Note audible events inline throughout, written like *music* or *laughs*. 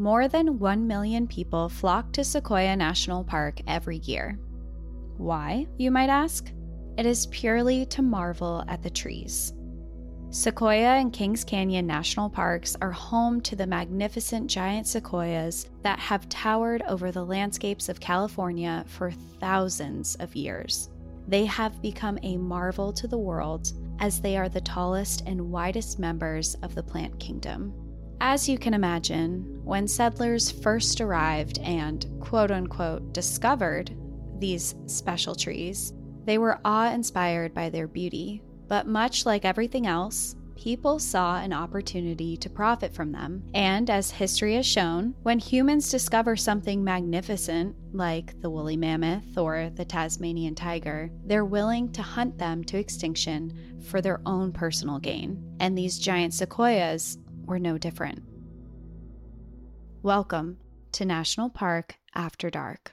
more than 1 million people flock to Sequoia National Park every year. Why, you might ask? It is purely to marvel at the trees. Sequoia and Kings Canyon National Parks are home to the magnificent giant sequoias that have towered over the landscapes of California for thousands of years. They have become a marvel to the world as they are the tallest and widest members of the plant kingdom. As you can imagine, when settlers first arrived and quote unquote discovered these special trees, they were awe inspired by their beauty, but much like everything else, people saw an opportunity to profit from them. And as history has shown, when humans discover something magnificent, like the woolly mammoth or the Tasmanian tiger, they're willing to hunt them to extinction for their own personal gain. And these giant sequoias were no different. Welcome to National Park After Dark.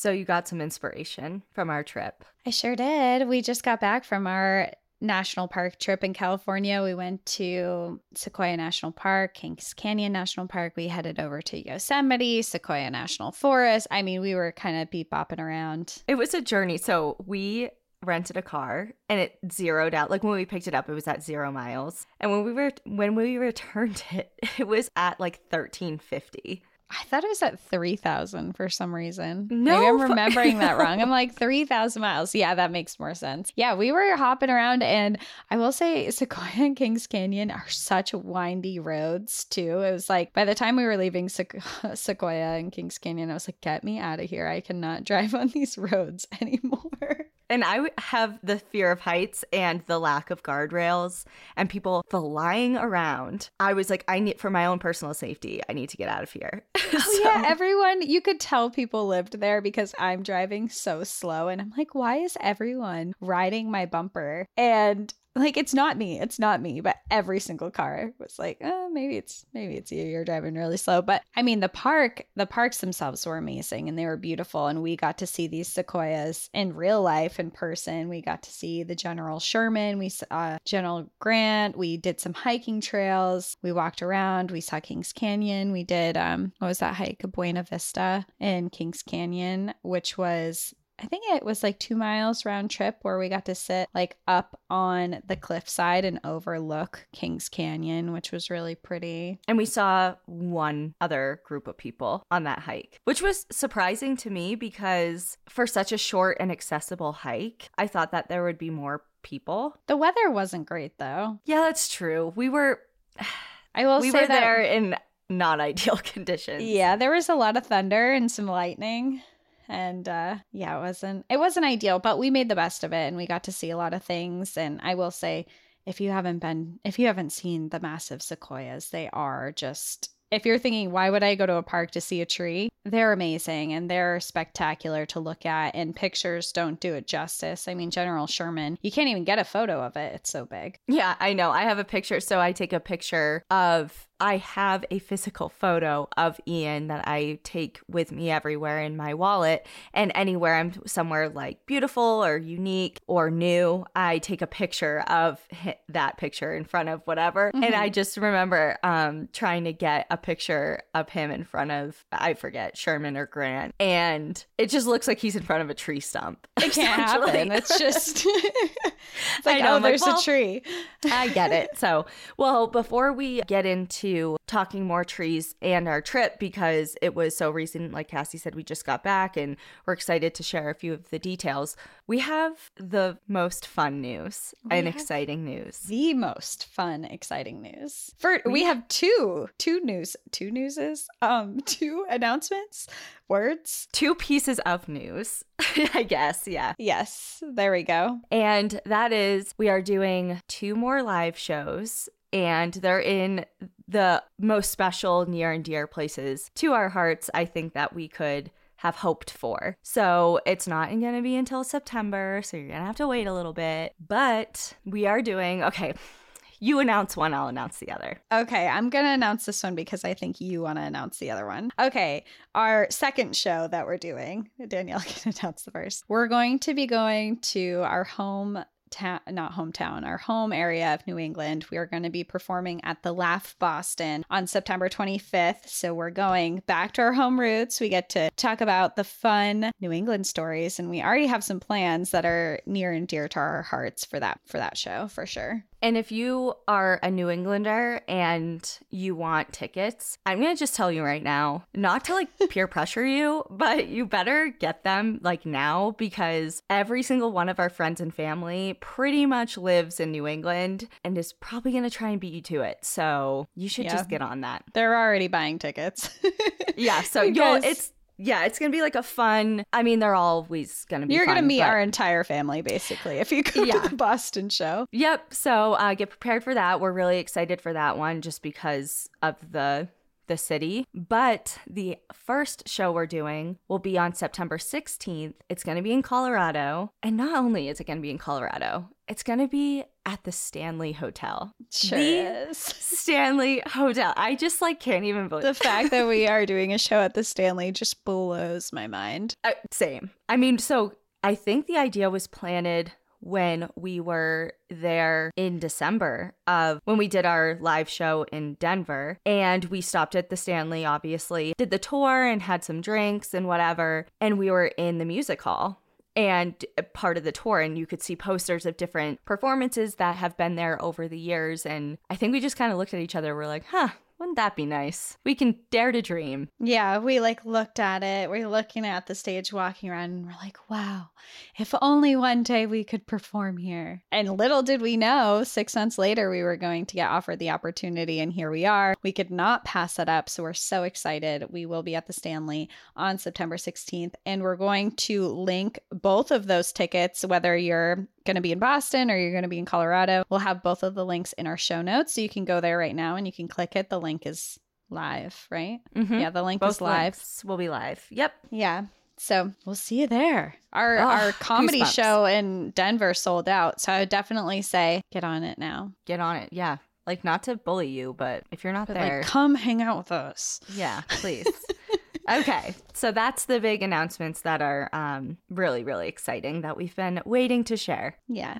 So you got some inspiration from our trip. I sure did. We just got back from our national park trip in California. We went to Sequoia National Park, Kings Canyon National Park. We headed over to Yosemite, Sequoia National Forest. I mean, we were kind of beep bopping around. It was a journey. So we rented a car and it zeroed out like when we picked it up it was at 0 miles and when we were when we returned *laughs* it it was at like 1350 I thought it was at 3,000 for some reason. No Maybe I'm remembering that wrong. I'm *laughs* like 3,000 miles. Yeah, that makes more sense. Yeah, we were hopping around, and I will say Sequoia and Kings Canyon are such windy roads, too. It was like by the time we were leaving Sequ- *laughs* Sequoia and Kings Canyon, I was like, get me out of here. I cannot *laughs* drive on these roads anymore. And I have the fear of heights and the lack of guardrails and people flying around. I was like, I need for my own personal safety, I need to get out of here. *laughs* Oh yeah, everyone you could tell people lived there because I'm driving so slow and I'm like, why is everyone riding my bumper? And like it's not me, it's not me, but every single car was like, oh, maybe it's maybe it's you. You're driving really slow. But I mean the park, the parks themselves were amazing and they were beautiful. And we got to see these sequoias in real life in person. We got to see the General Sherman, we saw General Grant, we did some hiking trails, we walked around, we saw Kings Canyon, we did um what was that hike? Buena Vista in Kings Canyon, which was I think it was like two miles round trip where we got to sit like up on the cliffside and overlook Kings Canyon, which was really pretty. And we saw one other group of people on that hike, which was surprising to me because for such a short and accessible hike, I thought that there would be more people. The weather wasn't great though. Yeah, that's true. We were *sighs* I will say we say were that there in not *laughs* ideal conditions. Yeah, there was a lot of thunder and some lightning. And uh yeah, it wasn't it wasn't ideal, but we made the best of it and we got to see a lot of things. And I will say, if you haven't been if you haven't seen the massive sequoias, they are just if you're thinking, why would I go to a park to see a tree? They're amazing and they're spectacular to look at, and pictures don't do it justice. I mean, General Sherman, you can't even get a photo of it. It's so big. Yeah, I know. I have a picture. So I take a picture of, I have a physical photo of Ian that I take with me everywhere in my wallet. And anywhere I'm somewhere like beautiful or unique or new, I take a picture of that picture in front of whatever. And I just remember um, trying to get a picture of him in front of, I forget, Sherman or Grant. And it just looks like he's in front of a tree stump. *laughs* It can't happen. *laughs* It's *laughs* just it's like, I know, oh, I'm like, there's well, a tree. I get it. So, well, before we get into talking more trees and our trip, because it was so recent, like Cassie said, we just got back and we're excited to share a few of the details. We have the most fun news and exciting news. the most fun, exciting news. For we have two, two news, two newses, um, *laughs* two announcements, words. Two pieces of news, *laughs* I guess. Yeah. Yes, there we go. And that is, we are doing two more live shows, and they're in the most special, near and dear places to our hearts, I think that we could have hoped for. So it's not going to be until September, so you're going to have to wait a little bit. But we are doing, okay, you announce one, I'll announce the other. Okay, I'm going to announce this one because I think you want to announce the other one. Okay, our second show that we're doing, Danielle *laughs* can announce the first. We're going to be going to our home town, not hometown, our home area of New England. We are going to be performing at the Laugh Boston on September 25th. So we're going back to our home roots. We get to talk about the fun New England stories, and we already have some plans that are near and dear to our hearts for that for that show for sure. And if you are a New Englander and you want tickets, I'm going to just tell you right now, not to like peer *laughs* pressure you, but you better get them like now because every single one of our friends and family pretty much lives in New England and is probably going to try and beat you to it. So you should Yeah. just get on that. They're already buying tickets. Yeah. *laughs* So You you'll, it's, yeah, it's going to be like a fun, I mean, they're always going to be You're fun, going to meet but- our entire family basically if you go Yeah. to the Boston show. Yep. So uh, get prepared for that. We're really excited for that one just because of the the city. But the first show we're doing will be on September 16th. It's going to be in Colorado. And not only is it going to be in Colorado, it's going to be at the Stanley Hotel. Sure The- is. *laughs* Stanley Hotel. I just like can't even believe The fact that we *laughs* are doing a show at the Stanley just blows my mind. Uh, same. I mean, so I think the idea was planted when we were there in December of when we did our live show in Denver and we stopped at the Stanley obviously did the tour and had some drinks and whatever and we were in the music hall and part of the tour and you could see posters of different performances that have been there over the years and I think we just kind of looked at each other we're like, "Huh, wouldn't that be nice? We can dare to dream." Yeah, we like looked at it. We're looking at the stage, walking around, and we're like, wow, if only one day we could perform here. And little did we know, six months later, we were going to get offered the opportunity, and here we are. We could not pass it up. So we're so excited. We will be at the Stanley on September 16th, and we're going to link both of those tickets, whether you're going to be in Boston or you're going to be in Colorado. We'll have both of the links in our show notes. So you can go there right now and you can click it. The link is live, right? Mhm. Yeah, the link Both is live. will be live. Yep. Yeah. So we'll see you there. Our Ugh, our comedy goosebumps. show in Denver sold out. So I would definitely say get on it now. Get on it. Yeah. Like not to bully you, but if you're not But there, like come hang out with us. yeah, please. *laughs* okay. So that's the big announcements that are um really really exciting that we've been waiting to share. Yeah.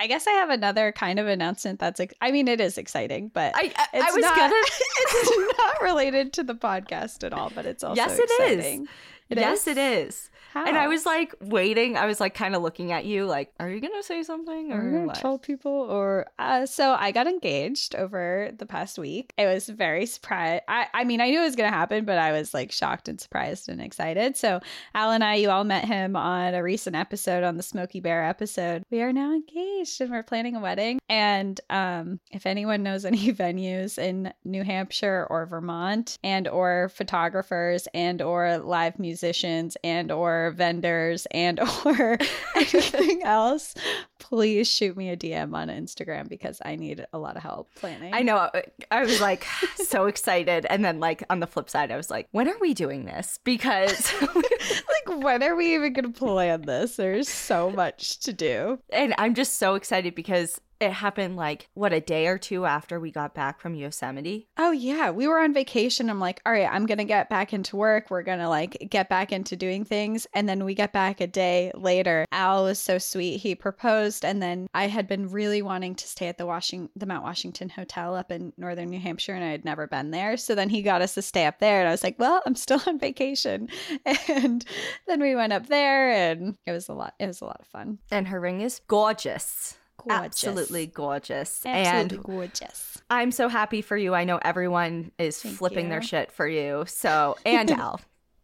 I guess I have another kind of announcement that's ex- I mean it is exciting, but I I, I was not, gonna *laughs* it's not related to the podcast at all, but it's also Yes, it is. Exciting. Yes, it is. How? And I was like waiting. I was like kind of looking at you like, are you going to say something or gonna tell people or uh, so I got engaged over the past week. It was very surprised. I, I mean, I knew it was gonna happen, but I was like shocked and surprised and excited. So Al and I, you all met him on a recent episode on the Smokey Bear episode. We are now engaged and we're planning a wedding. And um, if anyone knows *laughs* any venues in New Hampshire or Vermont and or photographers and or live musicians and or vendors and *laughs* or anything else, please shoot me a DM on Instagram because I need a lot of help planning. I know. I was like *sighs* so excited. And then, like, on the flip side, I was like, when are we doing this? Because, *laughs* like when are we even going to plan this? There's so much to do. and I'm just so excited because it happened like, what, a day or two after we got back from Yosemite? Oh yeah, we were on vacation. I'm like, all right, I'm gonna get back into work. We're gonna like get back into doing things, and then we get back a day later. Al was so sweet. He proposed, and then I had been really wanting to stay at the Washington, the Mount Washington Hotel up in northern New Hampshire, and I had never been there. So then he got us to stay up there, and I was like, well, I'm still *laughs* on vacation, *laughs* and then we went up there, and it was a lot. It was a lot of fun. And her ring is gorgeous. Gorgeous. Absolutely gorgeous. Absolutely And gorgeous. I'm so happy for you. I know everyone is Thank flipping their shit for you. So, *laughs* and Al.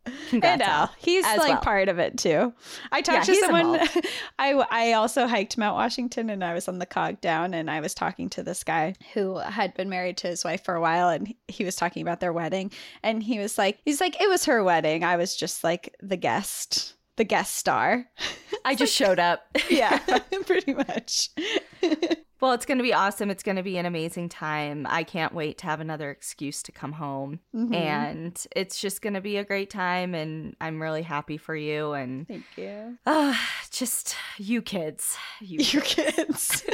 And Congrats, Al, he's like well. part of it too. I talked Yeah, to someone. *laughs* I I also hiked Mount Washington, and I was on the cog down, and I was talking to this guy who had been married to his wife for a while, and he was talking about their wedding, and he was like, he's like, it was her wedding. I was just like the guest, the guest star. I *laughs* just showed up. *laughs* yeah, *laughs* pretty much. Well, it's going to be awesome. It's going to be an amazing time. I can't wait to have another excuse to come home. Mhm. And it's just going to be a great time. And I'm really happy for you. And Thank you. uh, *sighs* just you kids. You Your kids.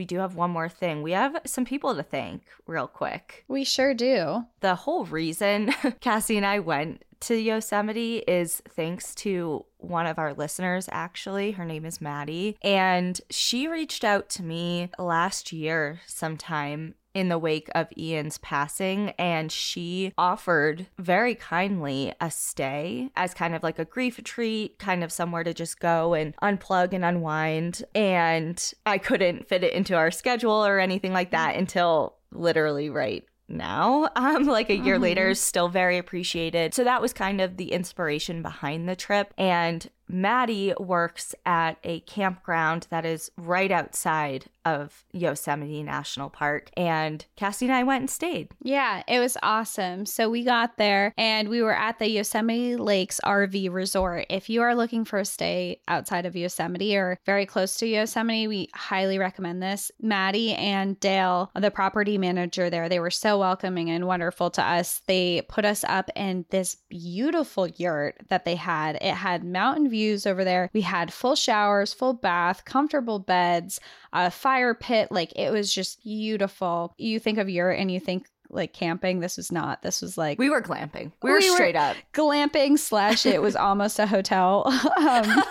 We do have one more thing. We have some people to thank, real quick. we sure do. The whole reason *laughs* Cassie and I went to Yosemite is thanks to one of our listeners, actually. Her name is Maddie. And she reached out to me last year sometime in the wake of Ian's passing, and she offered very kindly a stay as kind of like a grief retreat, kind of somewhere to just go and unplug and unwind. And I couldn't fit it into our schedule or anything like that until literally right now *laughs* um like a year Mhm. later still very appreciated so that was kind of the inspiration behind the trip and maddie works at a campground that is right outside of yosemite national park and cassie and i went and stayed Yeah, it was awesome. So we got there and we were at the Yosemite Lakes RV Resort. If you are looking for a stay outside of Yosemite or very close to Yosemite, we highly recommend this. Maddie and Dale, the property manager there, they were so welcoming and wonderful to us. They put us up in this beautiful yurt that they had. It had mountain views over there. We had full showers, full bath, comfortable beds, a fire pit. Like it was just beautiful. You think of yurt and you think like camping. This was not. This was like we were glamping we were We were- straight up glamping slash it was *laughs* almost a hotel. *laughs* um, *laughs*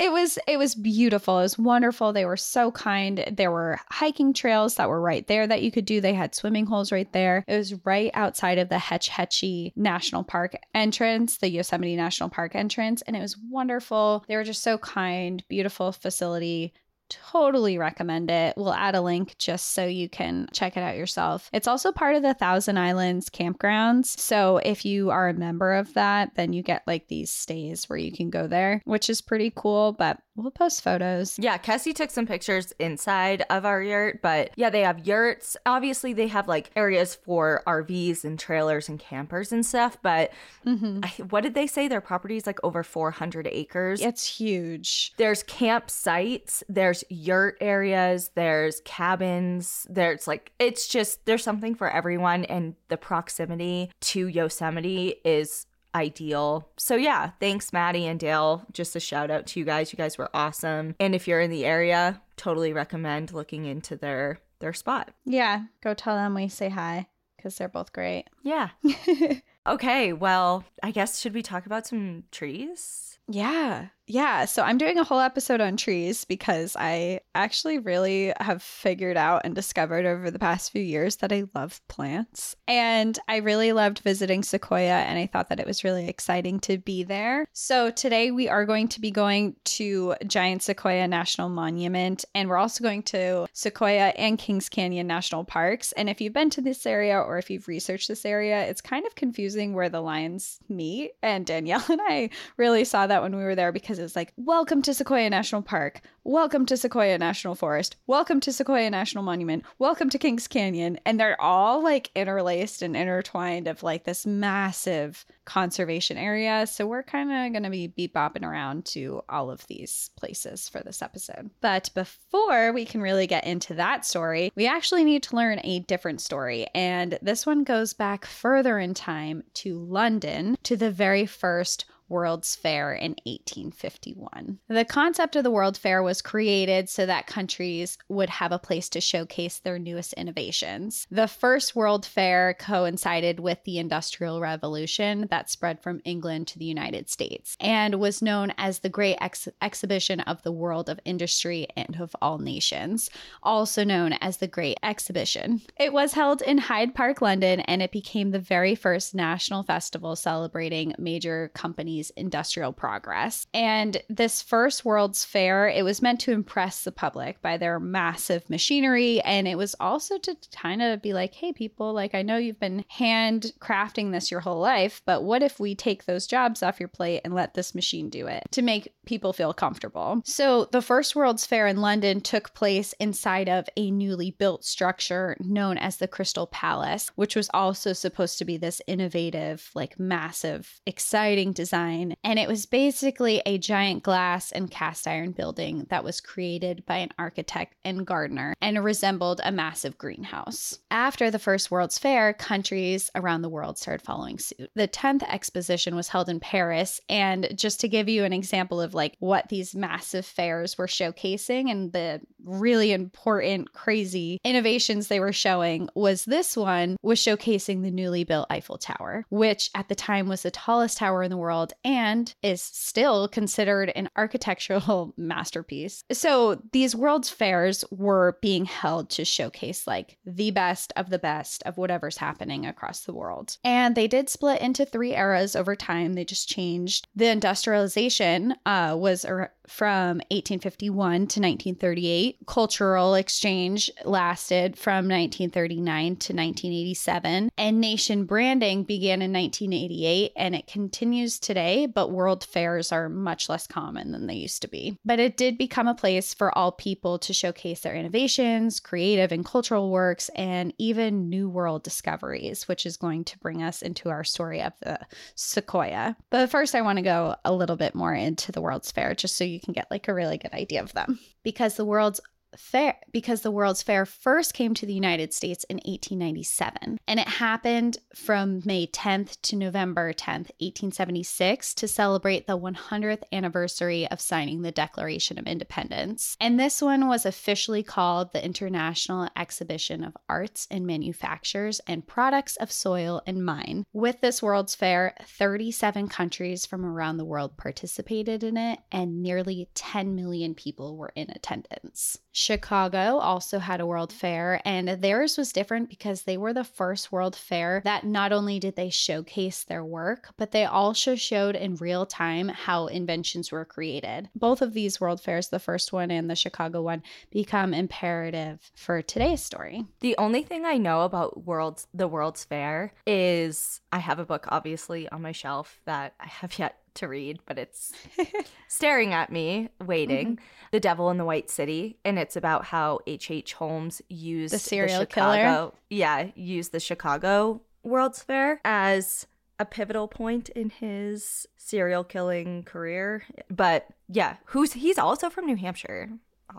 it was it was beautiful. It was wonderful. They were so kind. There were hiking trails that were right there that you could do. They had swimming holes right there. It was right outside of the Hetch Hetchy National Park entrance, the Yosemite National Park entrance, and it was wonderful. They were just so kind. Beautiful facility. Totally recommend it. We'll add a link just so you can check it out yourself. It's also part of the Thousand Islands campgrounds. So if you are a member of that, then you get like these stays where you can go there, which is pretty cool. But we'll post photos. Yeah, Cassie took some pictures inside of our yurt, but yeah, they have yurts. Obviously, they have like areas for RVs and trailers and campers and stuff, but hmm I, what did they say? Their property is like over 400 acres. It's huge. There's campsites, there's yurt areas, there's cabins, there's like, it's just, there's something for everyone, and the proximity to Yosemite is ideal. So, yeah, thanks, Maddie and Dale. Just a shout out to you guys. You guys were awesome. And if you're in the area, totally recommend looking into their their spot. Yeah, go tell them we say hi because they're both great. Yeah. *laughs* Okay, well, I guess should we talk about some trees? Yeah. Yeah. So I'm doing a whole episode on trees because I actually really have figured out and discovered over the past few years that I love plants. And I really loved visiting Sequoia and I thought that it was really exciting to be there. So today we are going to be going to Giant Sequoia National Monument and we're also going to Sequoia and Kings Canyon National Parks. And if you've been to this area or if you've researched this area, it's kind of confusing where the lines meet. And Danielle *laughs* and I really saw that when we were there because it was like, welcome to Sequoia National Park, welcome to Sequoia National Forest, welcome to Sequoia National Monument, welcome to Kings Canyon. And they're all like interlaced and intertwined of like this massive conservation area. So we're kind of going to be beep bopping around to all of these places for this episode. But before we can really get into that story, we actually need to learn a different story. And this one goes back further in time to London to the very first World's Fair in 1851. The concept of the World Fair was created so that countries would have a place to showcase their newest innovations. The first World Fair coincided with the Industrial Revolution that spread from England to the United States and was known as the Great Ex- Exhibition of the World of Industry and of All Nations, also known as the Great Exhibition. It was held in Hyde Park, London, and it became the very first national festival celebrating major companies' industrial progress. And this first World's Fair, it was meant to impress the public by their massive machinery, and it was also to kind of be like, hey, people, like I know you've been handcrafting this your whole life, but what if we take those jobs off your plate and let this machine do it to make people feel comfortable? So the first World's Fair in London took place inside of a newly built structure known as the Crystal Palace, which was also supposed to be this innovative, like massive, exciting design design. And it was basically a giant glass and cast iron building that was created by an architect and gardener and resembled a massive greenhouse. After the first World's Fair, countries around the world started following suit. The 10th exposition was held in Paris. And just to give you an example of like what these massive fairs were showcasing and the really important, crazy innovations they were showing, was this one was showcasing the newly built Eiffel Tower, which at the time was the tallest tower in the world and is still considered an architectural *laughs* masterpiece. So these World's Fairs were being held to showcase like the best of the best of whatever's happening across the world. And they did split into three eras over time. They just changed. The industrialization uh, was ar- from 1851 to 1938. Cultural exchange lasted from 1939 to 1987. And nation branding began in 1988 and it continues today, but world fairs are much less common than they used to be. But it did become a place for all people to showcase their innovations, creative and cultural works, and even new world discoveries, which is going to bring us into our story of the Sequoia. But first, I want to go a little bit more into the World's Fair just so you can get like a really good idea of them. Because the World's Fair because the World's Fair first came to the United States in 1897 and it happened from May 10th to November 10th, 1876 to celebrate the 100th anniversary of signing the Declaration of Independence. And this one was officially called the International Exhibition of Arts and Manufactures and Products of Soil and Mine. With this World's Fair, 37 countries from around the world participated in it and nearly 10 million people were in attendance. Chicago also had a World Fair, and theirs was different because they were the first World Fair that not only did they showcase their work, but they also showed in real time how inventions were created. Both of these World Fairs, the first one and the Chicago one, become imperative for today's story. The only thing I know about World's the World's Fair is I have a book obviously on my shelf that I have yet to read, but it's *laughs* staring at me, waiting. Mm-hmm. The Devil in the White City, and it's about how H. H. Holmes used the serial the Chicago, killer. Yeah, used the Chicago World's Fair as a pivotal point in his serial killing career. But yeah, who's he's also from New Hampshire.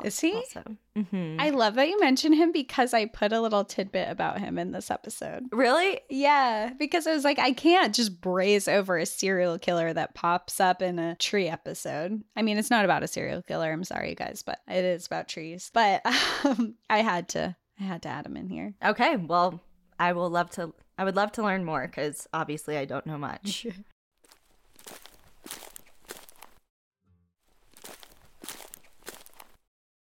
Is he? Mm-hmm. I love that you mentioned him because I put a little tidbit about him in this episode. Really? Yeah, because I was like, I can't just braze over a serial killer that pops up in a tree episode. I mean, it's not about a serial killer. I'm sorry, you guys, but it is about trees. But *laughs* um, I had to, I had to add him in here. Okay, well, I will love to. I would love to learn more because obviously I don't know much. *laughs*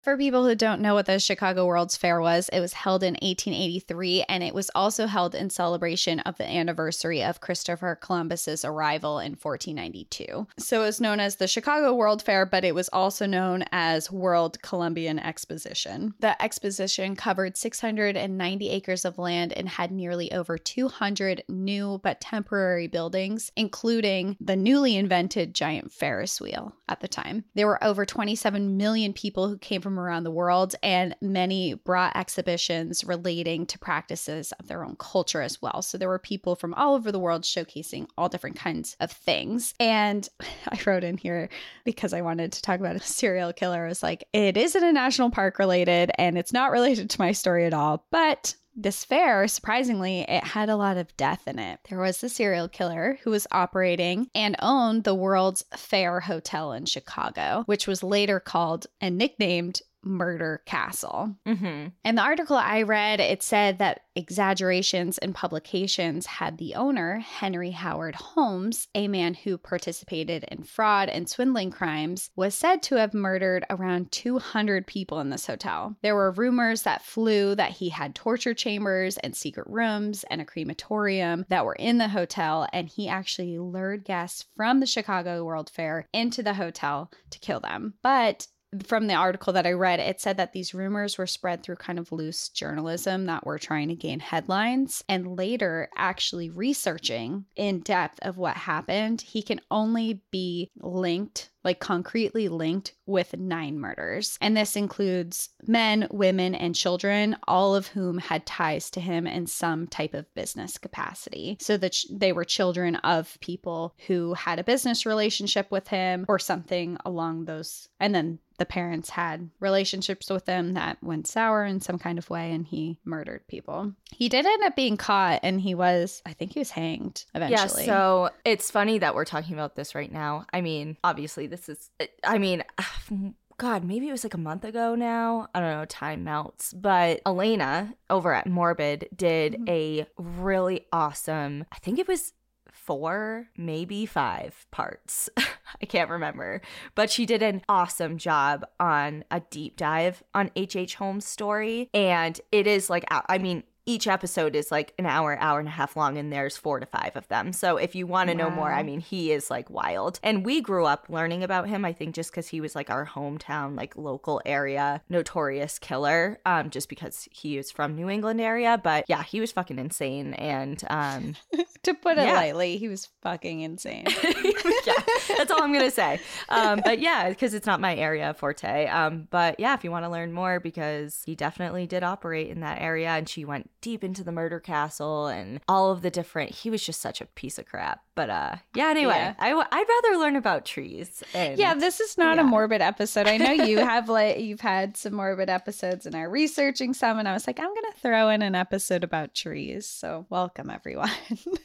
For people who don't know what the Chicago World's Fair was, it was held in 1883 and it was also held in celebration of the anniversary of Christopher Columbus's arrival in 1492. So it was known as the Chicago World Fair, but it was also known as World Columbian Exposition. The exposition covered 690 acres of land and had nearly over 200 new but temporary buildings, including the newly invented giant Ferris wheel at the time. There were over 27 million people who came from from around the world, and many brought exhibitions relating to practices of their own culture as well. So there were people from all over the world showcasing all different kinds of things. And *laughs* I wrote in here because I wanted to talk about a serial killer. I was like, it isn't a national park related, and it's not related to my story at all, but this fair, surprisingly, it had a lot of death in it. There was a serial killer who was operating and owned the World's Fair Hotel in Chicago, which was later called and nicknamed Murder Castle. Mm-hmm. And the article I read, it said that exaggerations and publications had the owner, Henry Howard Holmes, a man who participated in fraud and swindling crimes, was said to have murdered around 200 people in this hotel. There were rumors that flew that he had torture chambers and secret rooms and a crematorium that were in the hotel, and he actually lured guests from the Chicago World Fair into the hotel to kill them. But from the article that I read, it said that these rumors were spread through kind of loose journalism that were trying to gain headlines. And later, actually researching in depth of what happened, he can only be linked like concretely linked with nine murders. And this includes men, women, and children, all of whom had ties to him in some type of business capacity. So that they were children of people who had a business relationship with him or something along those. And then the parents had relationships with him that went sour in some kind of way and he murdered people. He did end up being caught and he was, I think he was hanged eventually. Yeah, so it's funny that we're talking about this right now. I mean, obviously, this is, I mean, *sighs* God, maybe it was like a month ago now. I don't know, time melts. But Alaina over at Morbid did mm-hmm. a really awesome, I think it was four, maybe five parts. *laughs* I can't remember. But she did an awesome job on a deep dive on H.H. Holmes' story. And it is like, I mean, each episode is like an hour, hour and a half long, and there's four to five of them. So if you want to wow. know more, I mean, he is like wild. And we grew up learning about him, I think, just because he was like our hometown, like local area notorious killer, um, just because he is from New England area. But yeah, he was fucking insane. And um, *laughs* to put it yeah. lightly, he was fucking insane. *laughs* yeah, that's all I'm gonna say. Um, but yeah, because it's not my area forte. Um, but yeah, if you want to learn more, because he definitely did operate in that area, and she went deep into the murder castle and all of the different he was just such a piece of crap but uh yeah anyway yeah. I, i'd rather learn about trees and, yeah this is not yeah. a morbid episode i know you *laughs* have like you've had some morbid episodes and are researching some and i was like i'm gonna throw in an episode about trees so welcome everyone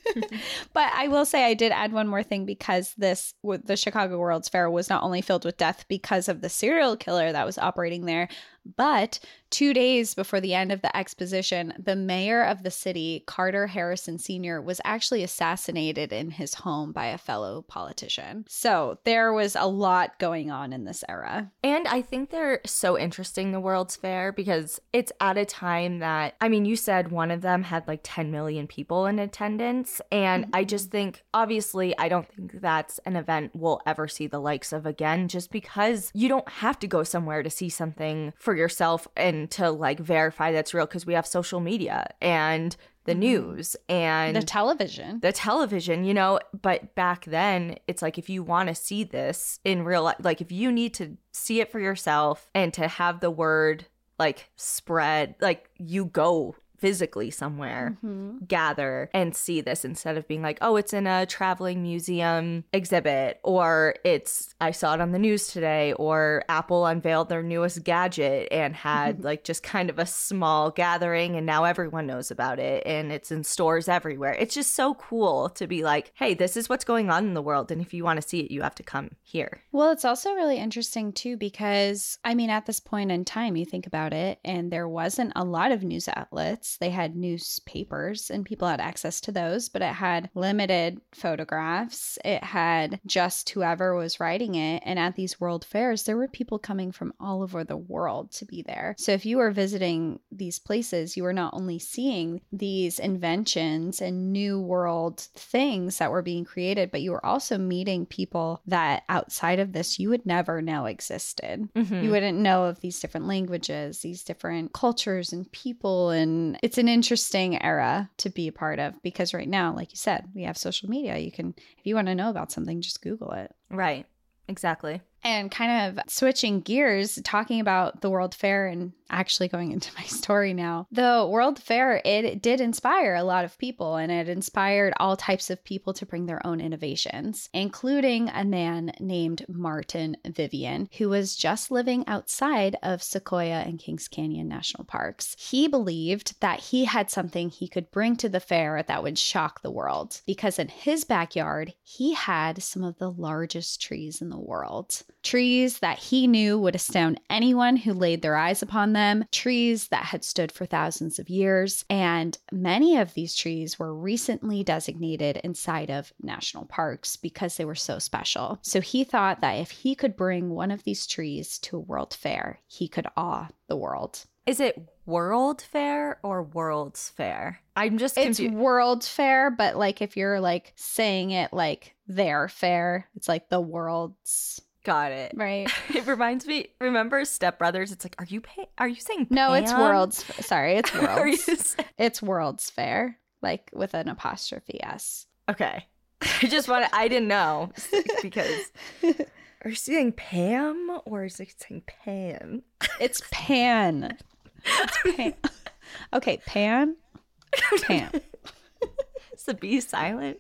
*laughs* but i will say i did add one more thing because this the chicago world's fair was not only filled with death because of the serial killer that was operating there but two days before the end of the exposition, the mayor of the city, Carter Harrison Sr., was actually assassinated in his home by a fellow politician. So there was a lot going on in this era. And I think they're so interesting, the World's Fair, because it's at a time that, I mean, you said one of them had like 10 million people in attendance. And mm-hmm. I just think, obviously, I don't think that's an event we'll ever see the likes of again, just because you don't have to go somewhere to see something for for yourself and to like verify that's real because we have social media and the mm-hmm. news and the television. The television, you know, but back then it's like if you want to see this in real life, like if you need to see it for yourself and to have the word like spread, like you go physically somewhere mm-hmm. gather and see this instead of being like, oh, it's in a traveling museum exhibit, or it's, I saw it on the news today, or Apple unveiled their newest gadget and had *laughs* like just kind of a small gathering, and now everyone knows about it and it's in stores everywhere. It's just so cool to be like, hey, this is what's going on in the world. And if you want to see it, you have to come here. Well, it's also really interesting too, because I mean, at this point in time, you think about it, and there wasn't a lot of news outlets they had newspapers and people had access to those, but it had limited photographs. It had just whoever was writing it. And at these world fairs, there were people coming from all over the world to be there. So if you were visiting these places, you were not only seeing these inventions and new world things that were being created, but you were also meeting people that outside of this you would never know existed. Mm-hmm. You wouldn't know of these different languages, these different cultures and people and it's an interesting era to be a part of because right now, like you said, we have social media. You can, if you want to know about something, just Google it. Right. Exactly. And kind of switching gears, talking about the World Fair and actually going into my *laughs* story now. The World Fair, it did inspire a lot of people and it inspired all types of people to bring their own innovations, including a man named Martin Vivian, who was just living outside of Sequoia and Kings Canyon National Parks. He believed that he had something he could bring to the fair that would shock the world because in his backyard, he had some of the largest trees in the world. Trees that he knew would astound anyone who laid their eyes upon them, trees that had stood for thousands of years, and many of these trees were recently designated inside of national parks because they were so special. So he thought that if he could bring one of these trees to a world fair, he could awe the world. Is it World Fair or World's Fair? I'm just confused. It's World Fair, but like if you're like saying it like their fair, it's like the world's Got it. Right. *laughs* It reminds me. Remember Step Brothers? It's like, are you pay- Are you saying no? It's World's. Sorry, it's *laughs* World's. it's World's Fair, like with an apostrophe s. Okay. *laughs* I just want. I didn't know because Are you saying Pam or is it saying Pan? It's Pan. It's Pan. okay, Pan. Pan. Is the B silent?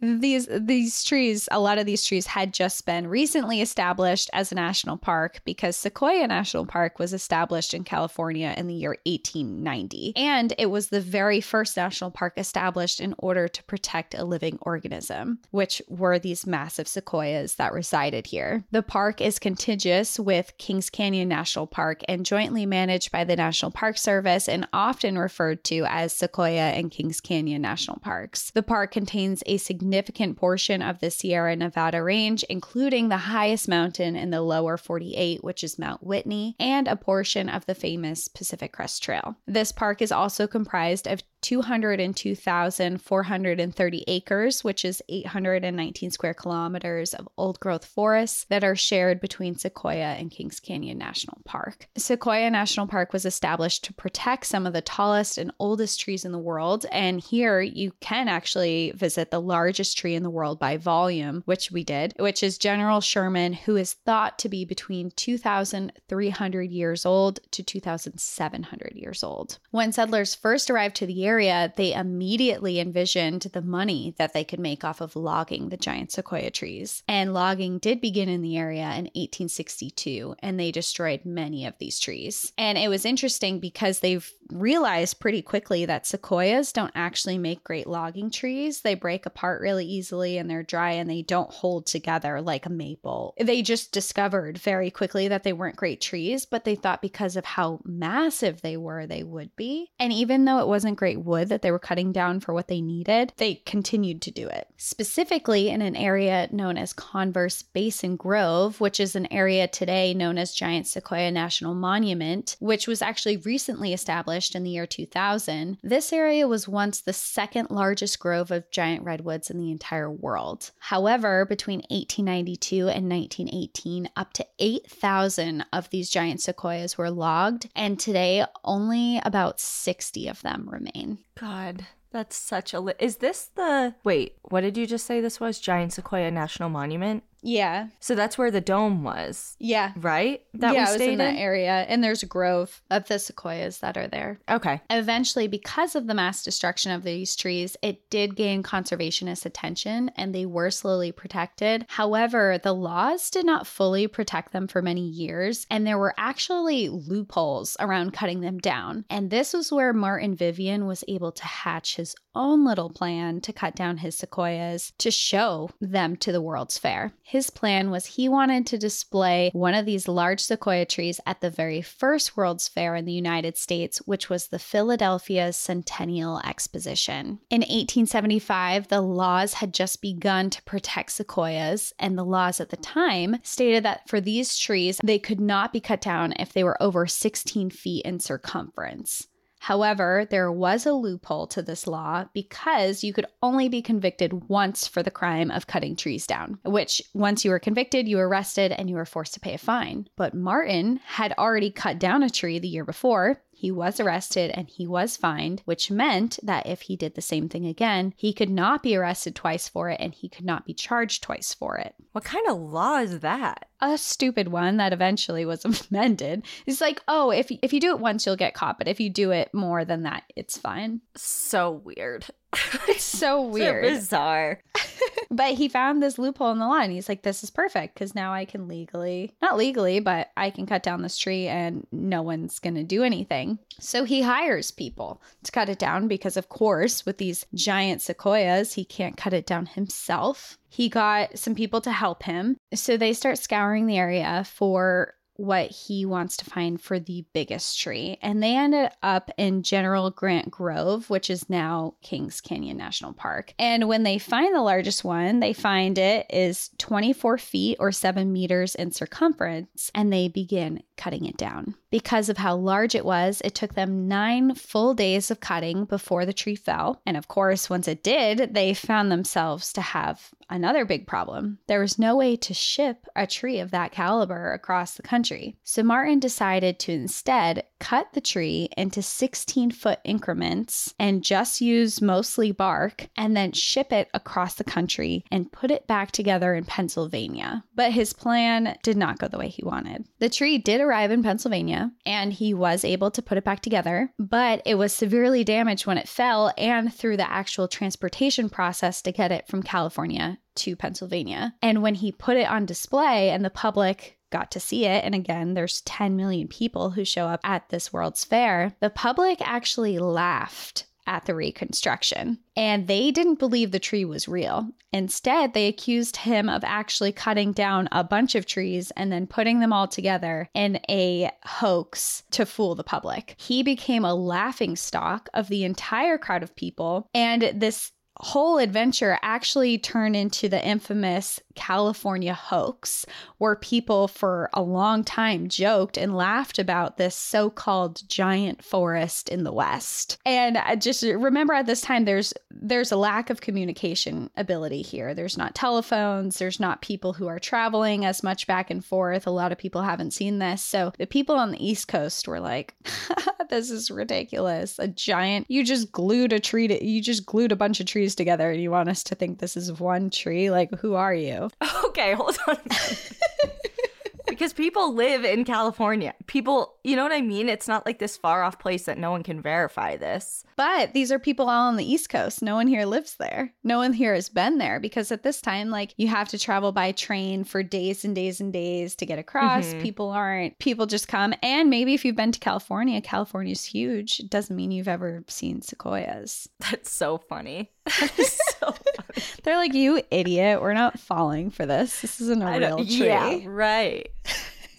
These these trees a lot of these trees had just been recently established as a national park because Sequoia National Park was established in California in the year 1890 and it was the very first national park established in order to protect a living organism which were these massive sequoias that resided here. The park is contiguous with Kings Canyon National Park and jointly managed by the National Park Service and often referred to as Sequoia and Kings Canyon National Parks. The park contains a significant significant portion of the Sierra Nevada range, including the highest mountain in the lower 48, which is Mount Whitney, and a portion of the famous Pacific Crest Trail. This park is also comprised of 202,430 acres, which is 819 square kilometers of old growth forests that are shared between Sequoia and Kings Canyon National Park. Sequoia National Park was established to protect some of the tallest and oldest trees in the world, and here you can actually visit the largest tree in the world by volume, which we did, which is General Sherman, who is thought to be between 2,300 years old to 2,700 years old. When settlers first arrived to the area, they immediately envisioned the money that they could make off of logging the giant sequoia trees. And logging did begin in the area in 1862, and they destroyed many of these trees. And it was interesting because they've realized pretty quickly that sequoias don't actually make great logging trees. They break apart really easily and they're dry and they don't hold together like a maple. They just discovered very quickly that they weren't great trees, but they thought because of how massive they were, they would be. And even though it wasn't great wood that they were cutting down for what they needed, they continued to do it. Specifically in an area known as Converse Basin Grove, which is an area today known as Giant Sequoia National Monument, which was actually recently established in the year 2000. This area was once the second largest grove of giant redwoods in the entire world. However, between 1892 and 1918, up to 8,000 of these giant sequoias were logged, and today only about 60 of them remain. God, that's such a. Li- Is this the. Wait, what did you just say this was? Giant Sequoia National Monument? Yeah. So that's where the dome was, Yeah. right? That yeah, was stayed in that area, and there's a grove of the sequoias that are there. Okay. Eventually, because of the mass destruction of these trees, it did gain conservationist attention and they were slowly protected. However, the laws did not fully protect them for many years, and there were actually loopholes around cutting them down. And this was where Martin Vivian was able to hatch his own little plan to cut down his sequoias to show them to the World's Fair. His plan was he wanted to display one of these large sequoia trees at the very first World's Fair in the United States, which was the Philadelphia Centennial Exposition. In 1875, the laws had just begun to protect sequoias, and the laws at the time stated that for these trees, they could not be cut down if they were over 16 feet in circumference. However, there was a loophole to this law because you could only be convicted once for the crime of cutting trees down, which once you were convicted, you were arrested and you were forced to pay a fine. But Martin had already cut down a tree the year before. He was arrested and he was fined, which meant that if he did the same thing again, he could not be arrested twice for it and he could not be charged twice for it. What kind of law is that? A stupid one that eventually was *laughs* amended. It's like, oh, if if you do it once, you'll get caught, but if you do it more than that, it's fine. So weird. *laughs* It's so weird. So bizarre. *laughs* but he found this loophole in the law and he's like, this is perfect because now I can legally, not legally, but I can cut down this tree and no one's going to do anything. So he hires people to cut it down because, of course, with these giant sequoias, he can't cut it down himself. He got some people to help him. So they start scouring the area for what he wants to find for the biggest tree. And they ended up in General Grant Grove, which is now Kings Canyon National Park. And when they find the largest one, they find it is 24 feet or 7 meters in circumference, and they begin cutting it down. Because of how large it was, it took them nine full days of cutting before the tree fell. And of course, once it did, they found themselves to have another big problem. There was no way to ship a tree of that caliber across the country. So Martin decided to instead cut the tree into 16 foot increments and just use mostly bark and then ship it across the country and put it back together in Pennsylvania. But his plan did not go the way he wanted. The tree did arrive in Pennsylvania and he was able to put it back together, but it was severely damaged when it fell and through the actual transportation process to get it from California to Pennsylvania. And when he put it on display and the public got to see it, and again, there's 10 million people who show up at this World's Fair, the public actually laughed at the reconstruction. And they didn't believe the tree was real. Instead, they accused him of actually cutting down a bunch of trees and then putting them all together in a hoax to fool the public. He became a laughing stock of the entire crowd of people. And this whole adventure actually turned into the infamous California hoax, where people for a long time joked and laughed about this so called giant forest in the West. And I just remember at this time, there's there's a lack of communication ability here. There's not telephones, there's not people who are traveling as much back and forth. A lot of people haven't seen this. So the people on the East Coast were like, *laughs* this is ridiculous. A giant, you just glued a tree to, you just glued a bunch of trees together and you want us to think this is one tree? Like, who are you? *laughs* Okay, hold on. because people live in California. People, you know what I mean? It's not like this far off place that no one can verify this. But these are people all on the East Coast. No one here lives there. No one here has been there because at this time, like, you have to travel by train for days and days and days to get across. Mm-hmm. People aren't, people just come. And maybe if you've been to California, California's huge. It doesn't mean you've ever seen sequoias. That's so funny. *laughs* *laughs* So. They're like, you idiot. We're not falling for this. This isn't a real tree. Yeah, right. *laughs*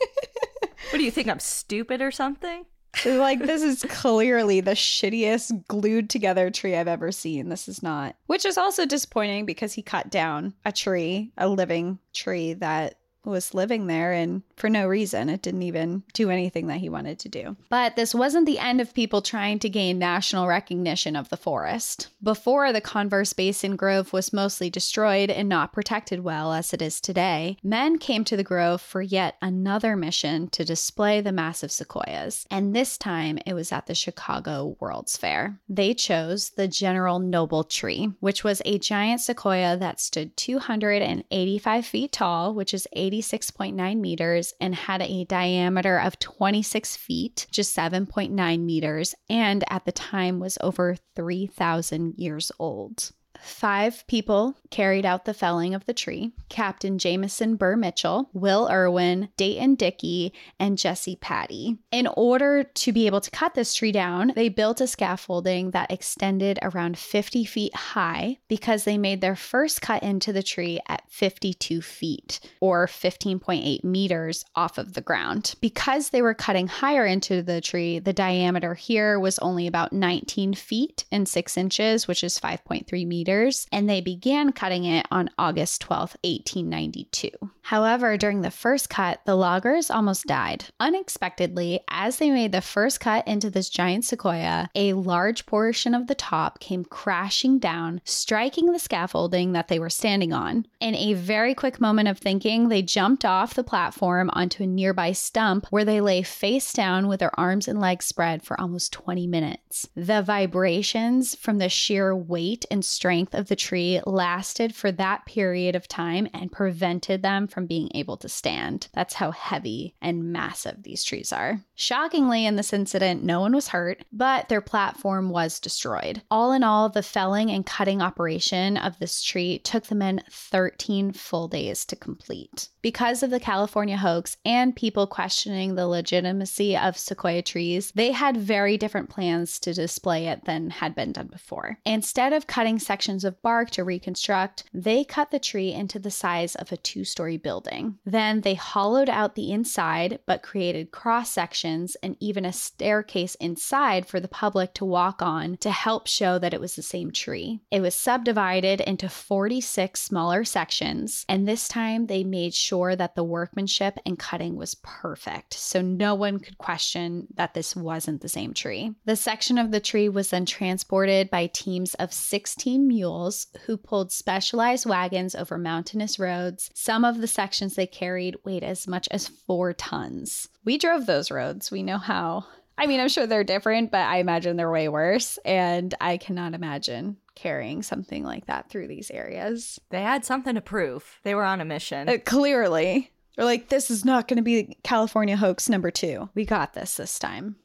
what do you think? I'm stupid or something? like this is clearly the shittiest glued together tree I've ever seen. This is not. Which is also disappointing because he cut down a tree, a living tree that was living there and for no reason. It didn't even do anything that he wanted to do. But this wasn't the end of people trying to gain national recognition of the forest. Before the Converse Basin Grove was mostly destroyed and not protected well as it is today, men came to the grove for yet another mission to display the massive sequoias. And this time it was at the Chicago World's Fair. They chose the General Noble tree, which was a giant sequoia that stood 285 feet tall, which is 80 86.9 meters and had a diameter of 26 feet, just 7.9 meters, and at the time was over 3,000 years old. Five people carried out the felling of the tree Captain Jameson Burr Mitchell, Will Irwin, Dayton Dickey, and Jesse Patty. In order to be able to cut this tree down, they built a scaffolding that extended around 50 feet high because they made their first cut into the tree at 52 feet or 15.8 meters off of the ground. Because they were cutting higher into the tree, the diameter here was only about 19 feet and 6 inches, which is 5.3 meters meters, and they began cutting it on August 12, 1892. However, during the first cut, the loggers almost died. Unexpectedly, as they made the first cut into this giant sequoia, a large portion of the top came crashing down, striking the scaffolding that they were standing on. In a very quick moment of thinking, they jumped off the platform onto a nearby stump where they lay face down with their arms and legs spread for almost 20 minutes. The vibrations from the sheer weight and strength of the tree lasted for that period of time and prevented them from being able to stand. That's how heavy and massive these trees are. Shockingly, in this incident, no one was hurt, but their platform was destroyed. All in all, the felling and cutting operation of this tree took the men 13 full days to complete. Because of the California hoax and people questioning the legitimacy of sequoia trees, they had very different plans to display it than had been done before. Instead of cutting sections of bark to reconstruct, they cut the tree into the size of a two story building. Then they hollowed out the inside, but created cross sections and even a staircase inside for the public to walk on to help show that it was the same tree. It was subdivided into 46 smaller sections, and this time they made sure that the workmanship and cutting was perfect, so no one could question that this wasn't the same tree. The section of the tree was then transported by teams of 16 mules who pulled specialized wagons over mountainous roads. Some of the sections they carried weighed as much as four tons. We drove those roads. We know how I mean, I'm sure they're different, but I imagine they're way worse. And I cannot imagine carrying something like that through these areas. They had something to prove. They were on a mission. Uh, clearly. They're like, this is not going to be California hoax number two. We got this this time.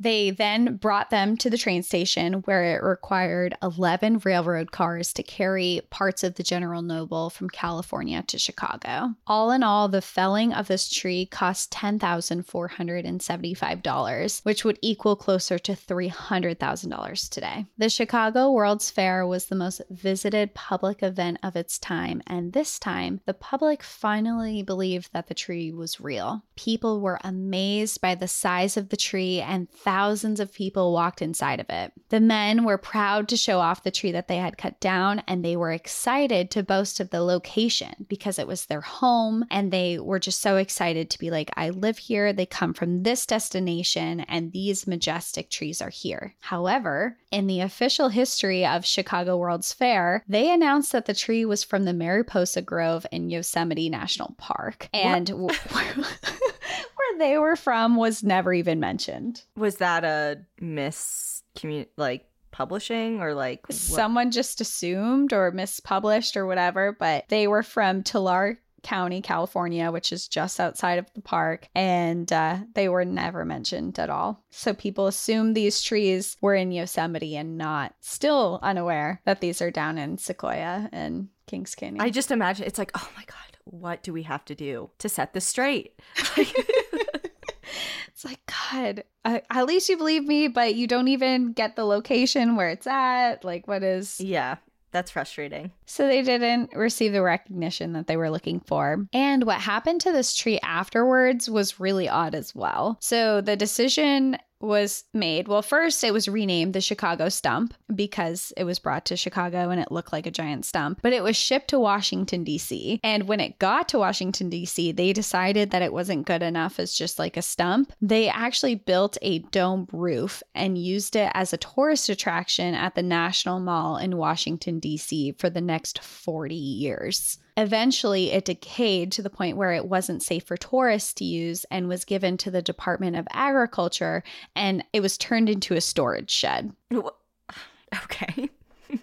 They then brought them to the train station where it required 11 railroad cars to carry parts of the General Noble from California to Chicago. All in all, the felling of this tree cost $10,475, which would equal closer to $300,000 today. The Chicago World's Fair was the most visited public event of its time, and this time, the public finally believed that the tree was real. People were amazed by the size of the tree and thousands of people walked inside of it. The men were proud to show off the tree that they had cut down, and they were excited to boast of the location because it was their home. And they were just so excited to be like, I live here. They come from this destination, and these majestic trees are here. However, in the official history of Chicago World's Fair, they announced that the tree was from the Mariposa Grove in Yosemite National Park. And *laughs* they were from was never even mentioned. Was that a miscommun like publishing or like what? Someone just assumed or mispublished or whatever, but they were from Tulare County, California, which is just outside of the park, and uh, they were never mentioned at all. So people assume these trees were in Yosemite and not still unaware that these are down in Sequoia and Kings Canyon. I just imagine it's like, oh my god, what do we have to do to set this straight? *laughs* it's like god uh, at least you believe me but you don't even get the location where it's at like what is yeah, that's frustrating. so they didn't receive the recognition that they were looking for and what happened to this tree afterwards was really odd as well so the decision was made. Well first it was renamed the chicago stump because it was brought to chicago and it looked like a giant stump but it was shipped to washington d.c and when it got to washington d.c they decided that it wasn't good enough as just like a stump. They actually built a dome roof and used it as a tourist attraction at the national mall in washington d.c for the next 40 years Eventually, it decayed to the point where it wasn't safe for tourists to use and was given to the Department of Agriculture and it was turned into a storage shed. *sighs* Okay. *laughs*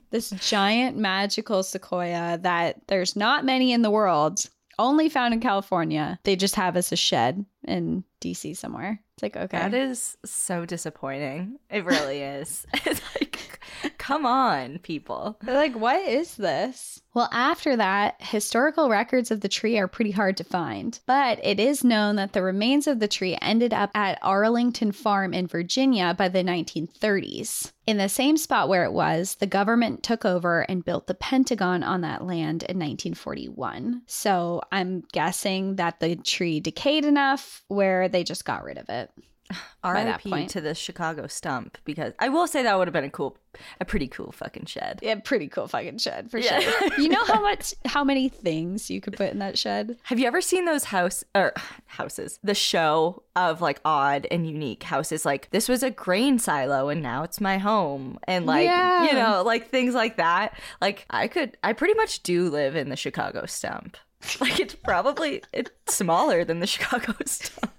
This giant magical sequoia that there's not many in the world, only found in California. They just have as a shed in DC somewhere. It's like, okay. That is so disappointing. It really is. *laughs* it's like, *laughs* come on, people. They're like, what is this? Well, after that, historical records of the tree are pretty hard to find, but it is known that the remains of the tree ended up at Arlington Farm in Virginia by the 1930s. In the same spot where it was, the government took over and built the Pentagon on that land in 1941. So I'm guessing that the tree decayed enough where they just got rid of it. RIP to the Chicago stump because I will say that would have been a cool, a pretty cool fucking shed. Yeah, pretty cool fucking shed for Yeah. sure. you know how *laughs* much, how many things you could put in that shed? Have you ever seen those house or houses? The show of like odd and unique houses. Like this was a grain silo and now it's my home, and like Yeah. you know, like things like that. Like I could, I pretty much do live in the Chicago stump. *laughs* Like it's probably it's smaller than the *laughs* Chicago stump,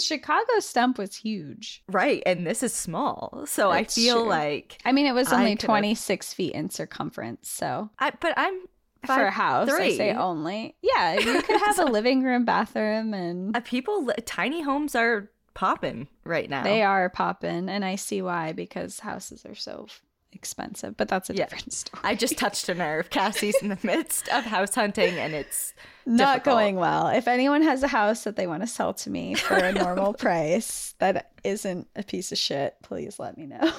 The Chicago stump was huge. right? And this is small, so That's I feel true. like I mean, it was only 26 feet in circumference. So I. But I'm for a five- house, I say only. Yeah, you could have a *laughs* living room, bathroom, and Uh, people, li- tiny homes are popping right now. they are popping. And I see why because houses are so expensive. But that's a Yeah. different *laughs* story. I just touched a nerve. Cassie's in the *laughs* midst of house hunting, and it's Not difficult. going well. If anyone has a house that they want to sell to me for a *laughs* normal price that isn't a piece of shit, please let me know.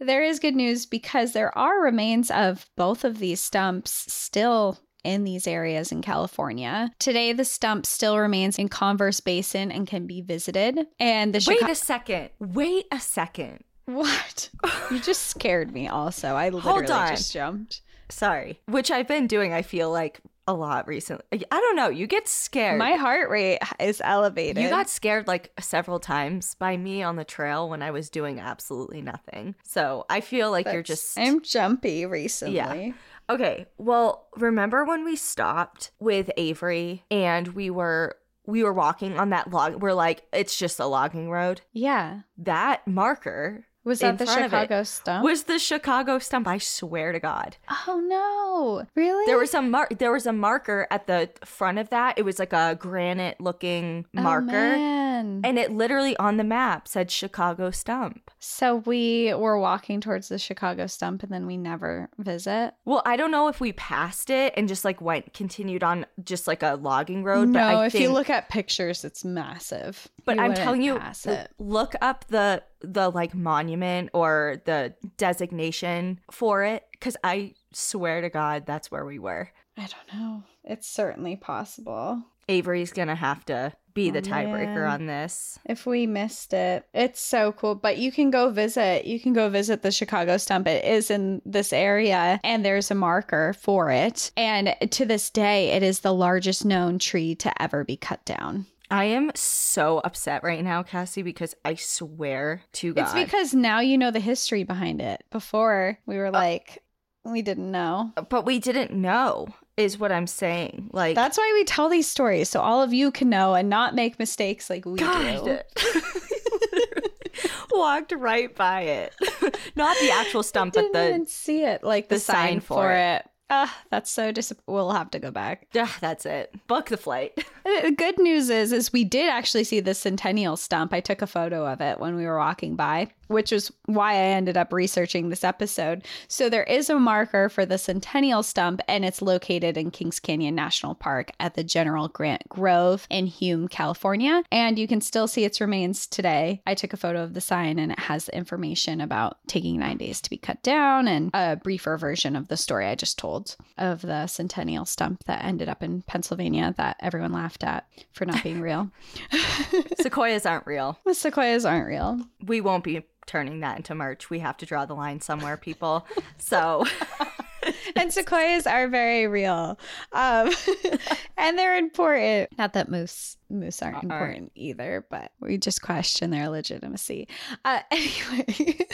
there is good news because there are remains of both of these stumps still in these areas in California. Today, the stump still remains in Converse Basin and can be visited. And the Wait a second. Wait a second. What? You just scared me. Also, I literally just jumped. Sorry. Which I've been doing, I feel like, a lot recently. I don't know. You get scared. My heart rate is elevated. you got scared like several times by me on the trail when I was doing absolutely nothing. So I feel like you're just. I'm jumpy recently. Yeah. Okay, well, remember when we stopped with Avery and we were we were walking on that log we're like it's just a logging road. Yeah. That marker Was that the front of it Chicago stump? was the Chicago stump, I swear to god. oh no. Really? There was a mar- there was a marker at the front of that. It was like a granite looking Oh, marker. man. and it literally on the map said Chicago stump. So we were walking towards the Chicago stump and then we never visit. Well, I don't know if we passed it and just like went continued on just like a logging road. no, but I if think, you look at pictures, it's massive. but You I'm telling you, look up the the like monument or the designation for it because I swear to God that's where we were. I don't know. It's certainly possible. Avery's gonna have to be the Oh, tiebreaker man. on this. If we missed it, it's so cool. But you can go visit. You can go visit the Chicago stump. It is in this area, and there's a marker for it. And to this day, it is the largest known tree to ever be cut down. I am so upset right now, Cassie, because I swear to God. It's because now you know the history behind it. Before we were oh. like, we didn't know. but we didn't know, is what I'm saying. Like, That's why we tell these stories so all of you can know and not make mistakes like we do. God. *laughs* *laughs* Walked right by it. *laughs* Not the actual stump, but Didn't the. even see it like the, the sign sign, for for it. Ah, that's so dis. We'll have to go back. Yeah, that's it. Book the flight. *laughs* The good news is, is we did actually see the centennial stump. I took a photo of it when we were walking by, which is why I ended up researching this episode. So there is a marker for the centennial stump, and it's located in Kings Canyon National Park at the General Grant Grove in Hume, California, and you can still see its remains today. I took a photo of the sign, and it has the information about taking nine days to be cut down, and a briefer version of the story I just told of the centennial stump that ended up in Pennsylvania that everyone laughed at for not being real. *laughs* Sequoias aren't real. the sequoias aren't real. We won't be turning that into merch. We have to draw the line somewhere, people. So, *laughs* And sequoias are very real. Um, *laughs* and they're important. Not that moose moose aren't Aren't. important either, but we just question their legitimacy. Uh, *laughs* anyway.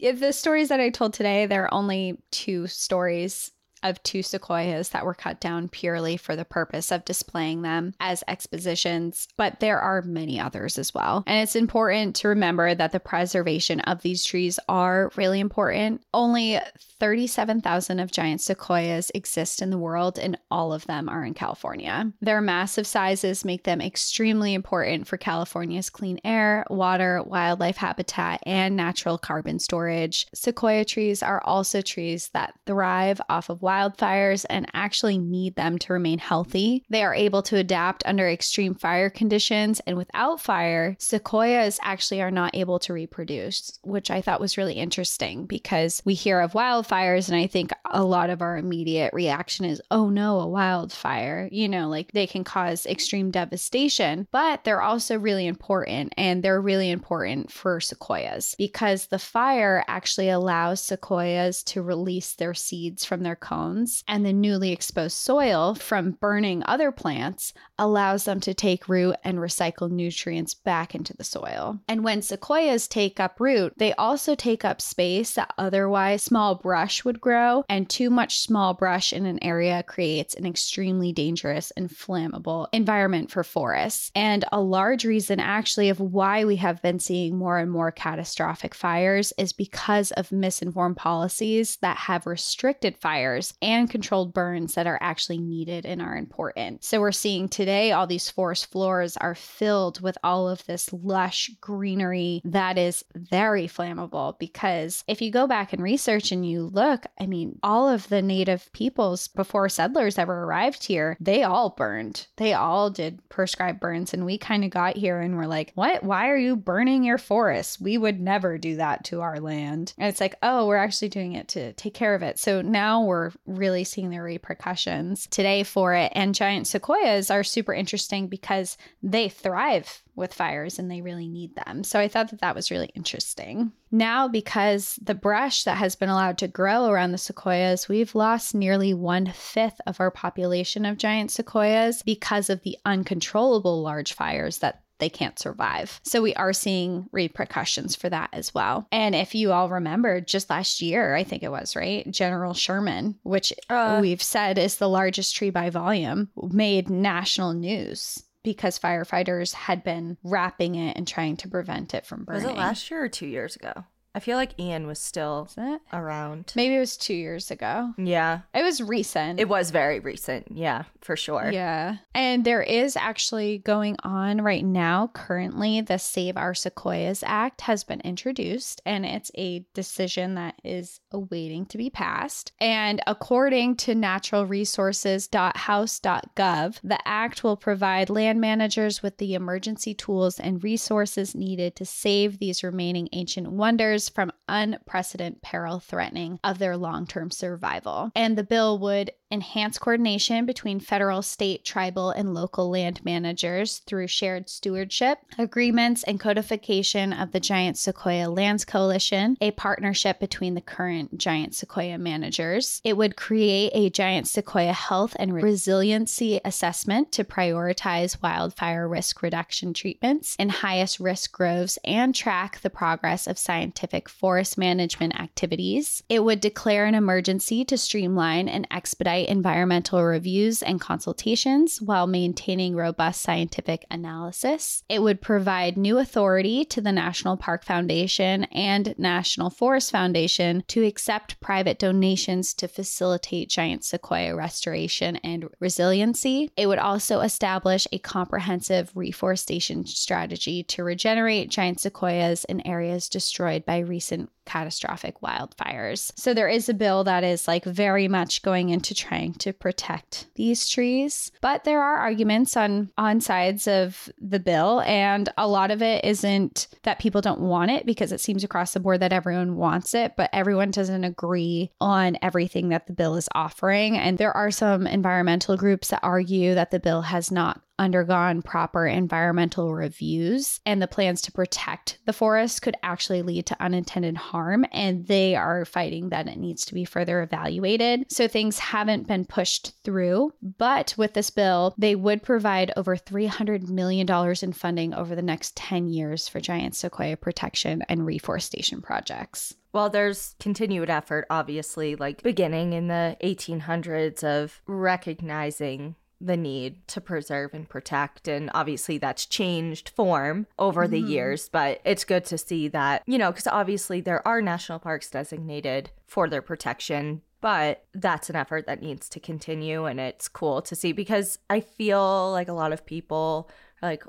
The stories that I told today, there are only two stories of two sequoias that were cut down purely for the purpose of displaying them as expositions, but there are many others as well. And it's important to remember that the preservation of these trees are really important. Only 37,000 of giant sequoias exist in the world, and all of them are in California. Their massive sizes make them extremely important for California's clean air, water, wildlife habitat, and natural carbon storage. Sequoia trees are also trees that thrive off of wildfires and actually need them to remain healthy. They are able to adapt under extreme fire conditions, and without fire, sequoias actually are not able to reproduce, which I thought was really interesting because we hear of wildfires, and I think a lot of our immediate reaction is, oh no, a wildfire. You know, like they can cause extreme devastation, but they're also really important, and they're really important for sequoias because the fire actually allows sequoias to release their seeds from their cones, and the newly exposed soil from burning other plants allows them to take root and recycle nutrients back into the soil. And when sequoias take up root, they also take up space that otherwise small brush would grow, and too much small brush in an area creates an extremely dangerous and flammable environment for forests. And a large reason, actually, of why we have been seeing more and more catastrophic fires is because of misinformed policies that have restricted fires and controlled burns that are actually needed and are important. So we're seeing today all these forest floors are filled with all of this lush greenery that is very flammable because if you go back and research and you look, I mean, all of the native peoples before settlers ever arrived here, they all burned. They all did prescribed burns and we kind of got here and we're like, "What? Why are you burning your forests? We would never do that to our land." And it's like, "Oh, we're actually doing it to take care of it." So now we're really seeing the repercussions today for it. And giant sequoias are super interesting because they thrive with fires and they really need them. So I thought that that was really interesting. Now, because the brush that has been allowed to grow around the sequoias, we've lost nearly one fifth of our population of giant sequoias because of the uncontrollable large fires that they can't survive. So we are seeing repercussions for that as well. And if you all remember, just last year, I think it was, right? General Sherman, which uh, we've said is the largest tree by volume, made national news because firefighters had been wrapping it and trying to prevent it from burning. Was it last year or two years ago? I feel like Ian was still around. Maybe it was two years ago. Yeah. It was recent. It was very recent. Yeah, for sure. Yeah. And there is actually going on right now, currently, the Save Our Sequoias Act has been introduced, and it's a decision that is awaiting to be passed. And according to naturalresources.house.gov, the act will provide land managers with the emergency tools and resources needed to save these remaining ancient wonders from unprecedented peril threatening of their long term survival. And the bill would enhance coordination between federal, state, tribal, and local land managers through shared stewardship agreements and codification of the Giant Sequoia Lands Coalition, a partnership between the current Giant Sequoia managers. It would create a Giant Sequoia health and resiliency assessment to prioritize wildfire risk reduction treatments in highest risk groves and track the progress of scientific forest management activities. It would declare an emergency to streamline and expedite environmental reviews and consultations while maintaining robust scientific analysis. It would provide new authority to the National Park Foundation and National Forest Foundation to accept private donations to facilitate giant sequoia restoration and resiliency. It would also establish a comprehensive reforestation strategy to regenerate giant sequoias in areas destroyed by recent catastrophic wildfires. So there is a bill that is like very much going into trying to protect these trees, but there are arguments on on sides of the bill and a lot of it isn't that people don't want it because it seems across the board that everyone wants it, but everyone doesn't agree on everything that the bill is offering and there are some environmental groups that argue that the bill has not undergone proper environmental reviews and the plans to protect the forest could actually lead to unintended harm and they are fighting that it needs to be further evaluated. So things haven't been pushed through but with this bill they would provide over 300 million dollars in funding over the next 10 years for giant sequoia protection and reforestation projects. Well, there's continued effort, obviously, like beginning in the 1800s of recognizing the need to preserve and protect. And obviously, that's changed form over mm-hmm. the years, but it's good to see that, you know, because obviously there are national parks designated for their protection. But that's an effort that needs to continue. And it's cool to see because I feel like a lot of people like,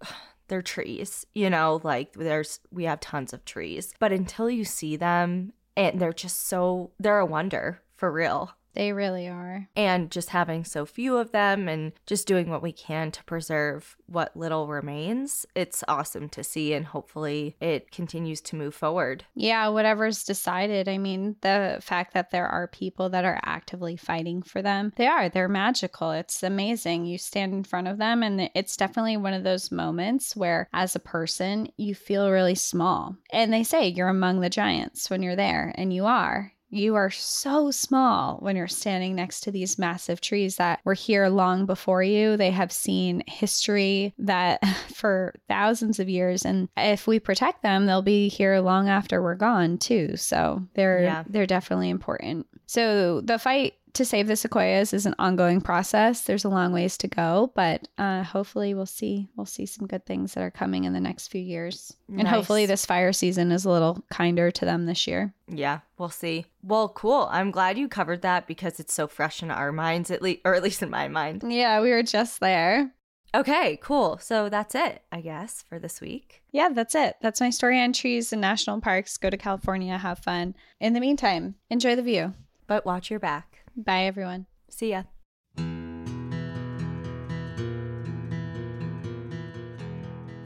*sighs* they're trees, you know, like there's, we have tons of trees. But until you see them, and they're just so, they're a wonder for real. They really are. And just having so few of them and just doing what we can to preserve what little remains, it's awesome to see. And hopefully it continues to move forward. Yeah, whatever's decided. I mean, the fact that there are people that are actively fighting for them, they are. They're magical. It's amazing. You stand in front of them, and it's definitely one of those moments where, as a person, you feel really small. And they say you're among the giants when you're there, and you are. You are so small when you're standing next to these massive trees that were here long before you. They have seen history that *laughs* for thousands of years and if we protect them, they'll be here long after we're gone too. So, they're yeah. they're definitely important. So, the fight to save the sequoias is an ongoing process. There's a long ways to go, but uh, hopefully we'll see we'll see some good things that are coming in the next few years, nice. and hopefully this fire season is a little kinder to them this year. Yeah, we'll see. Well, cool. I'm glad you covered that because it's so fresh in our minds, at least, or at least in my mind. Yeah, we were just there. Okay, cool. So that's it, I guess, for this week. Yeah, that's it. That's my story on trees and national parks. Go to California, have fun. In the meantime, enjoy the view. But watch your back. Bye, everyone. See ya.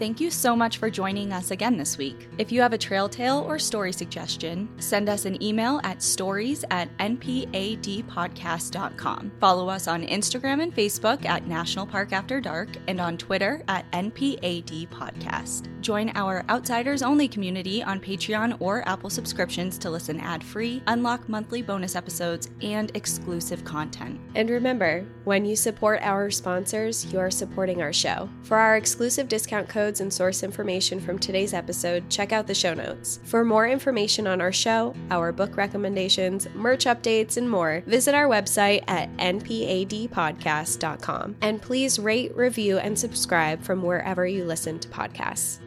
Thank you so much for joining us again this week. If you have a trail tale or story suggestion, send us an email at stories at npadpodcast.com. Follow us on Instagram and Facebook at National Park After Dark and on Twitter at NPAD Podcast. Join our Outsiders Only community on Patreon or Apple subscriptions to listen ad free, unlock monthly bonus episodes, and exclusive content. And remember, when you support our sponsors, you are supporting our show. For our exclusive discount code, notes and source information from today's episode, check out the show notes. For more information on our show, our book recommendations, merch updates, and more, visit our website at npadpodcast.com. And please rate, review, and subscribe from wherever you listen to podcasts.